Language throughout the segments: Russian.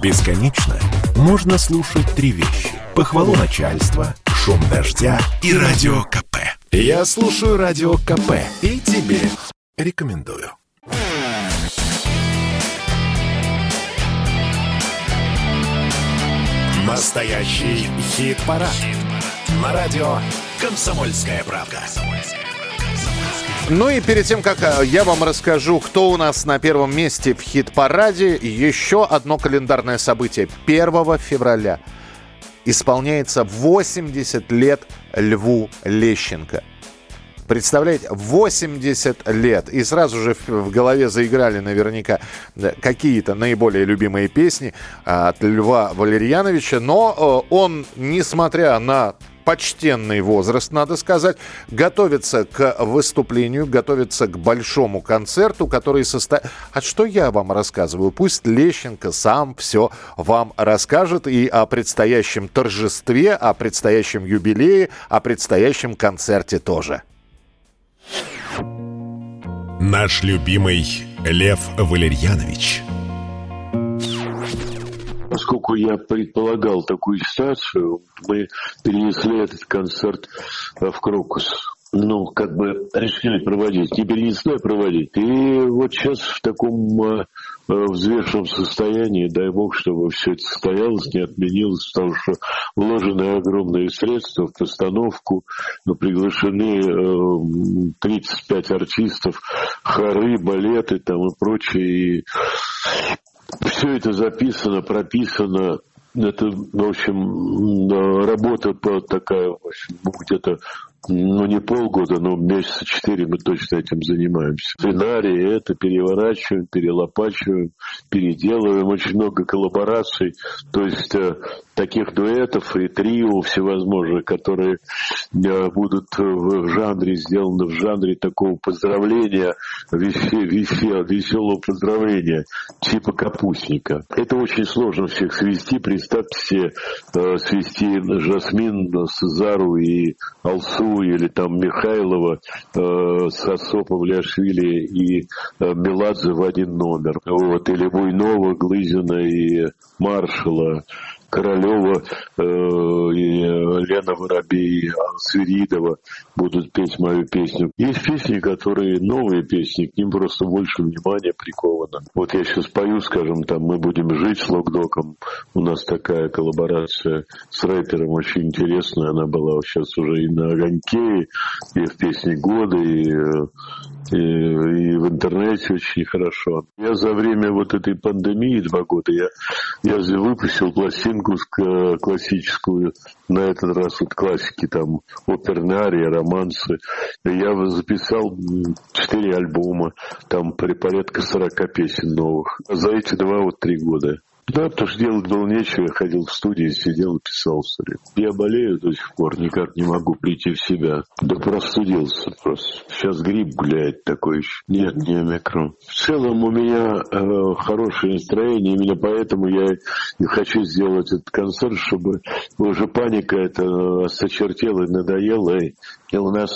Бесконечно можно слушать три вещи. Похвалу начальства, шум дождя и радио КП. Я слушаю радио КП и тебе рекомендую. Настоящий хит-парад. На радио «Комсомольская правда». Ну и перед тем, как э, я вам расскажу, кто у нас на первом месте в хит-параде, еще одно календарное событие. 1 февраля исполняется 80 лет Льву Лещенко. Представляете, 80 лет. И сразу же в голове заиграли наверняка какие-то наиболее любимые песни а, от Льва Валерьяновича. Но э, он, несмотря на почтенный возраст, надо сказать, готовится к выступлению, готовится к большому концерту, который состоит... А что я вам рассказываю? Пусть Лещенко сам все вам расскажет и о предстоящем торжестве, о предстоящем юбилее, о предстоящем концерте тоже. Наш любимый Лев Валерьянович – поскольку я предполагал такую ситуацию, мы перенесли этот концерт э, в Крокус ну, как бы решили проводить, не перенесли, а проводить. И вот сейчас в таком э, э, взвешенном состоянии, дай бог, чтобы все это состоялось, не отменилось, потому что вложены огромные средства в постановку, но приглашены э, 35 артистов, хоры, балеты там и прочее. И все это записано, прописано. Это, в общем, работа такая, в общем, где-то ну, не полгода, но месяца четыре мы точно этим занимаемся. Сценарии это переворачиваем, перелопачиваем, переделываем. Очень много коллабораций. То есть э, таких дуэтов и трио всевозможных, которые э, будут в жанре, сделаны в жанре такого поздравления, весел, веселого поздравления, типа капустника. Это очень сложно всех свести. Представьте себе э, свести Жасмин, Сазару и Алсу или там Михайлова э, с Асопом Ляшвили и э, Меладзе в один номер. Вот. Или Буйнова, Глызина и Маршала. Королева, э, и Лена Воробей, Свиридова будут петь мою песню. Есть песни, которые новые песни, к ним просто больше внимания приковано. Вот я сейчас пою, скажем, там «Мы будем жить» с Локдоком. У нас такая коллаборация с рэпером очень интересная. Она была сейчас уже и на «Огоньке», и в «Песне года», и, и, и в интернете очень хорошо. Я за время вот этой пандемии два года, я, я выпустил пластинку пластинку классическую, на этот раз вот классики, там, оперные арии, романсы. Я записал четыре альбома, там при порядка 40 песен новых. За эти два вот три года. Да, потому что делать было нечего, я ходил в студии, сидел и писал все время. Я болею до сих пор, никак не могу прийти в себя. Да простудился просто. Сейчас грипп гуляет такой еще. Нет, не омикрон. В целом у меня э, хорошее настроение, именно поэтому я и хочу сделать этот концерт, чтобы уже паника это сочертела и надоела. И у нас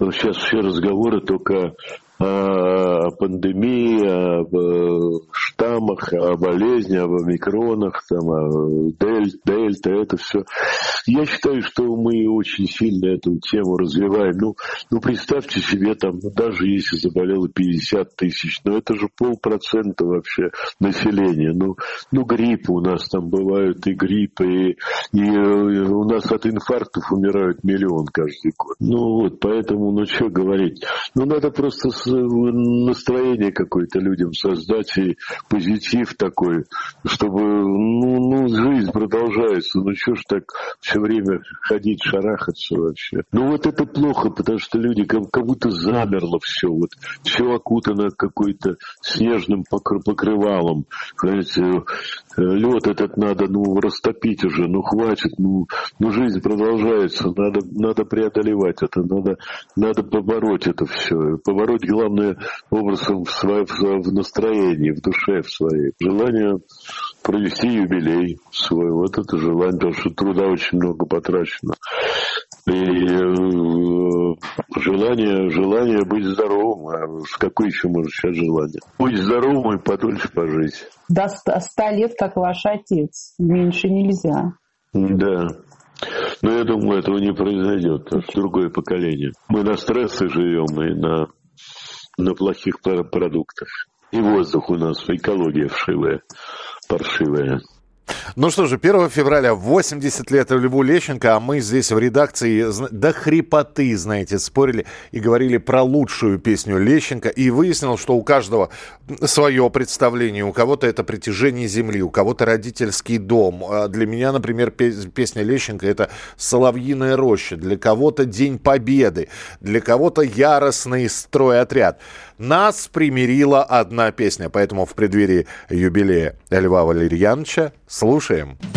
сейчас все разговоры только о пандемии, об э, штаммах, о болезни, об омикронах, там, о дель, дельта, это все. Я считаю, что мы очень сильно эту тему развиваем. Ну, ну представьте себе, там, ну, даже если заболело 50 тысяч, ну это же полпроцента вообще населения. Ну, ну грипп у нас там бывают и гриппы, и, и, и у нас от инфарктов умирают миллион каждый год. Ну вот, поэтому, ну что говорить. Ну надо просто настроение какое-то людям создать и позитив такой, чтобы, ну, ну жизнь продолжается. Ну, что ж так все время ходить, шарахаться вообще. Ну, вот это плохо, потому что люди как, как будто замерло все. Вот все окутано какой-то снежным покрывалом. Знаете, лед этот надо, ну, растопить уже, ну, хватит, ну, ну жизнь продолжается, надо, надо преодолевать это, надо, надо побороть это все. Побороть, главное, образом в, свое, в настроении, в душе в своей. Желание провести юбилей свой, вот это желание, потому что труда очень много потрачено. И э, желание, желание быть здоровым. А какое еще может сейчас желание? Быть здоровым и подольше пожить. До ста лет, как ваш отец. Меньше нельзя. Да. Но я думаю, этого не произойдет, потому что другое поколение. Мы на стрессе живем и на, на плохих продуктах. И воздух у нас, экология вшивая, паршивая. Ну что же, 1 февраля 80 лет Льву Лещенко, а мы здесь в редакции до хрипоты, знаете, спорили и говорили про лучшую песню Лещенко. И выяснил, что у каждого свое представление. У кого-то это «Притяжение земли», у кого-то «Родительский дом». А для меня, например, песня Лещенко – это «Соловьиная роща». Для кого-то «День Победы». Для кого-то «Яростный стройотряд». Нас примирила одна песня, поэтому в преддверии юбилея Льва Валерьяновича слушаем.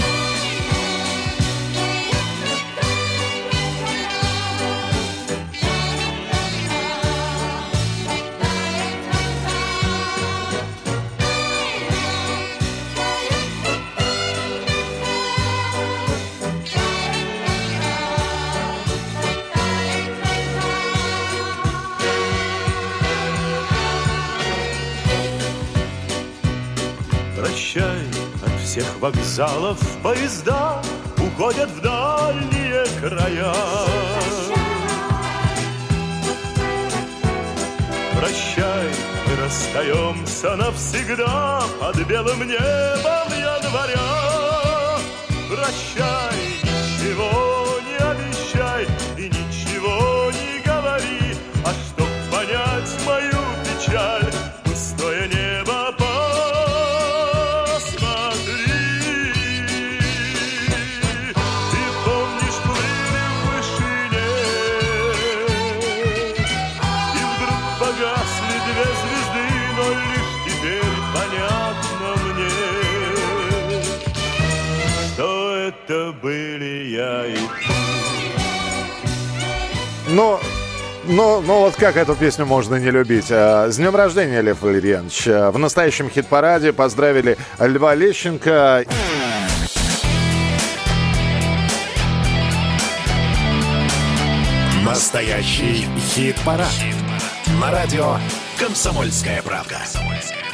Вокзалов поезда уходят в дальние края. Прощай, мы расстаемся навсегда под белым небом января. Прощай, это были я и ты. Но ну, ну вот как эту песню можно не любить? А, с днем рождения, Лев Валерьянович. А, в настоящем хит-параде поздравили Льва Лещенко. Настоящий хит-парад. хит На радио «Комсомольская правка». «Комсомольская правка».